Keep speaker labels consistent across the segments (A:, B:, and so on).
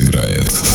A: играет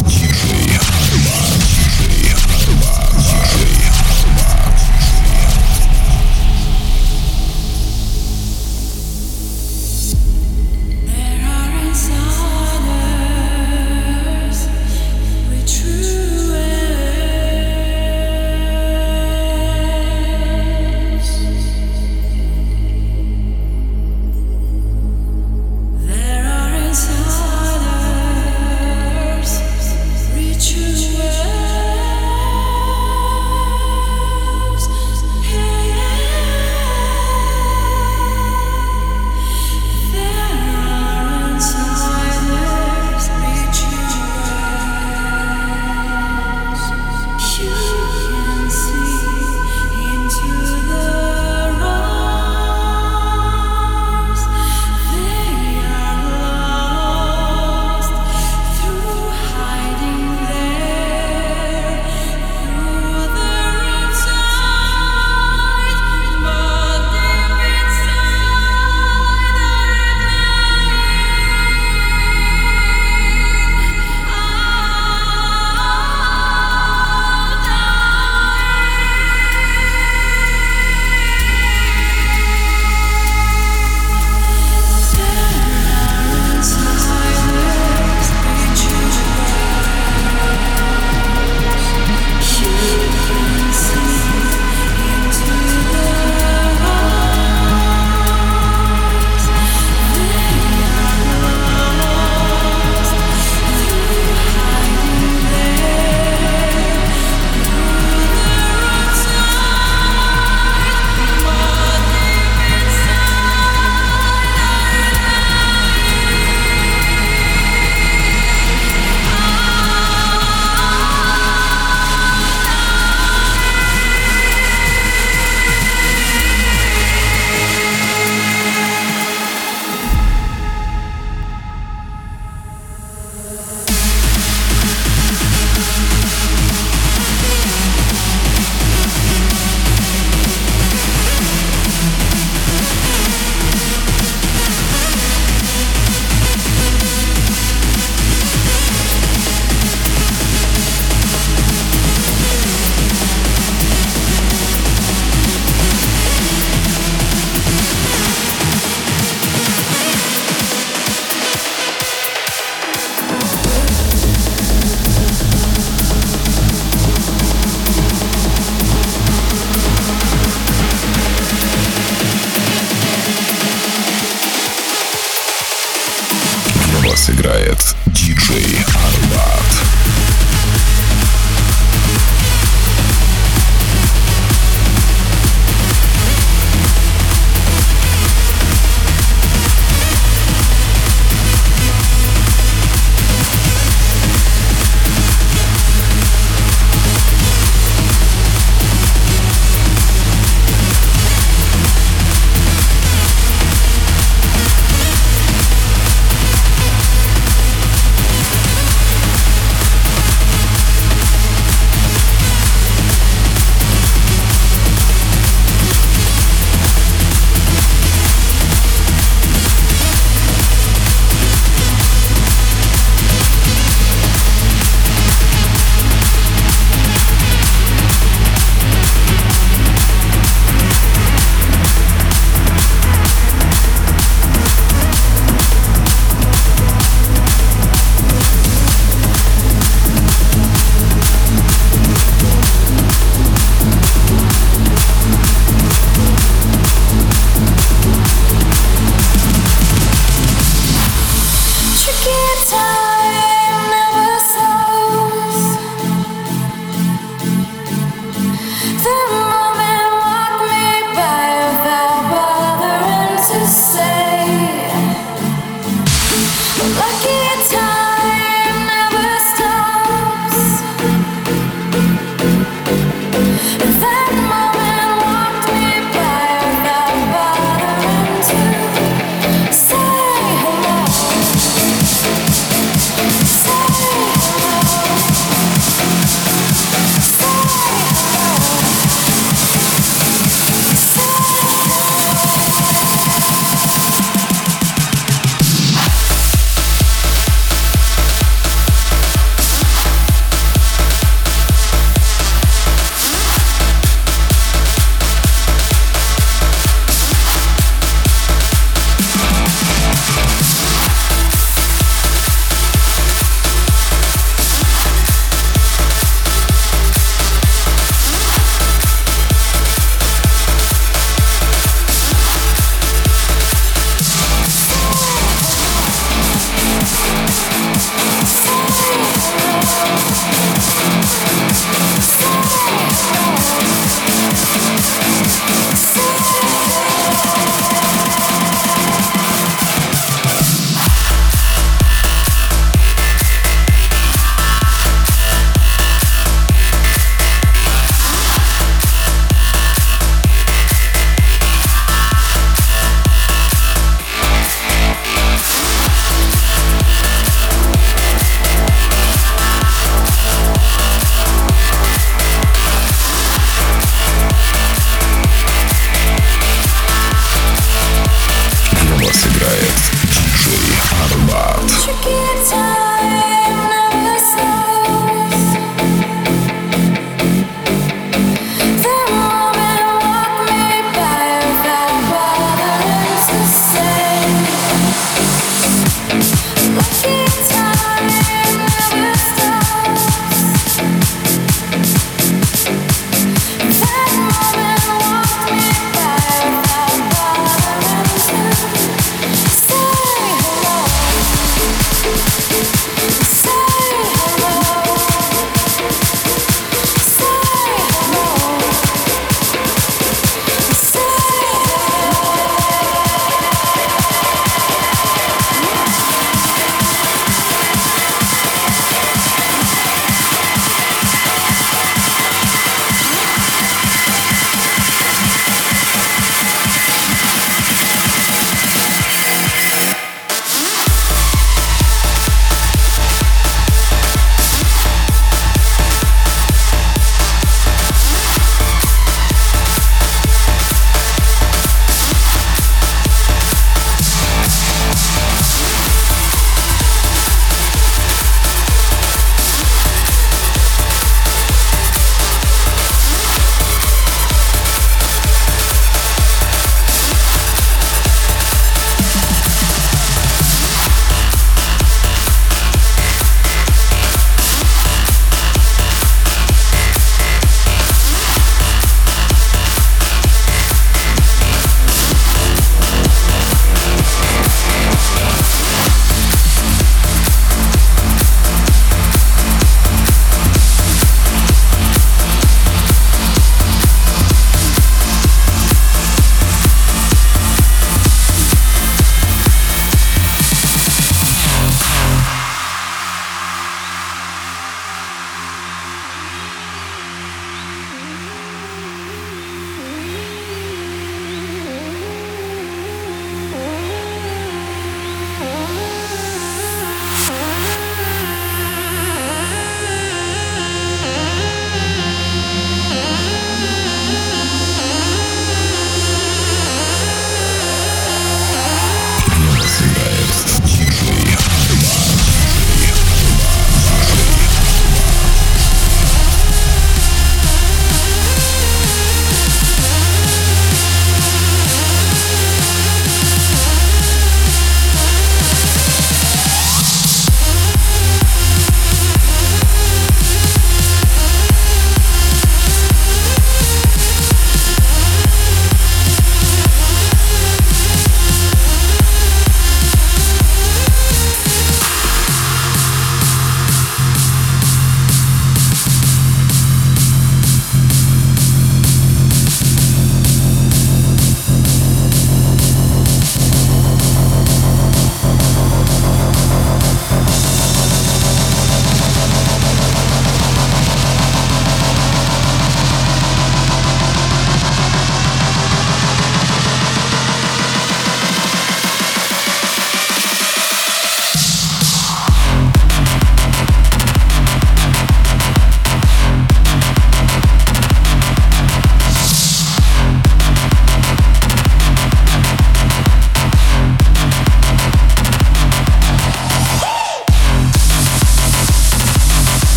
A: вас играет диджей Арбат.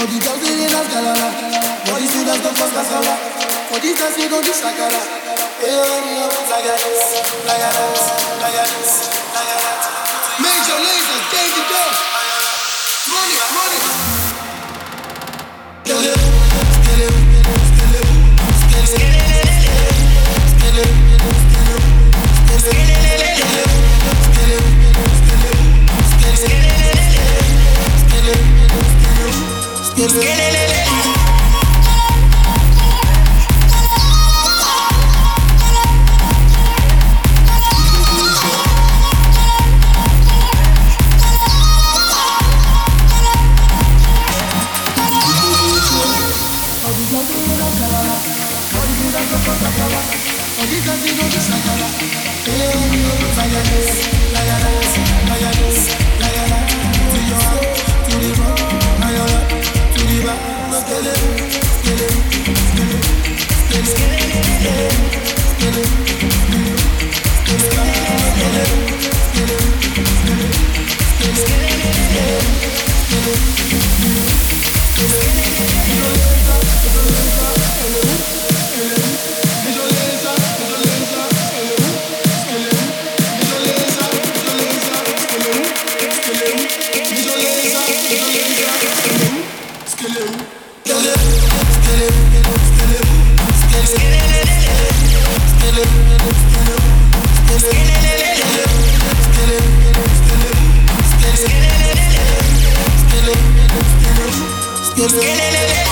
A: No di tell it in Asgalala Money, money. Skele, skele, skele, skele Skele, skele, skele, skele te veo. Kelelele.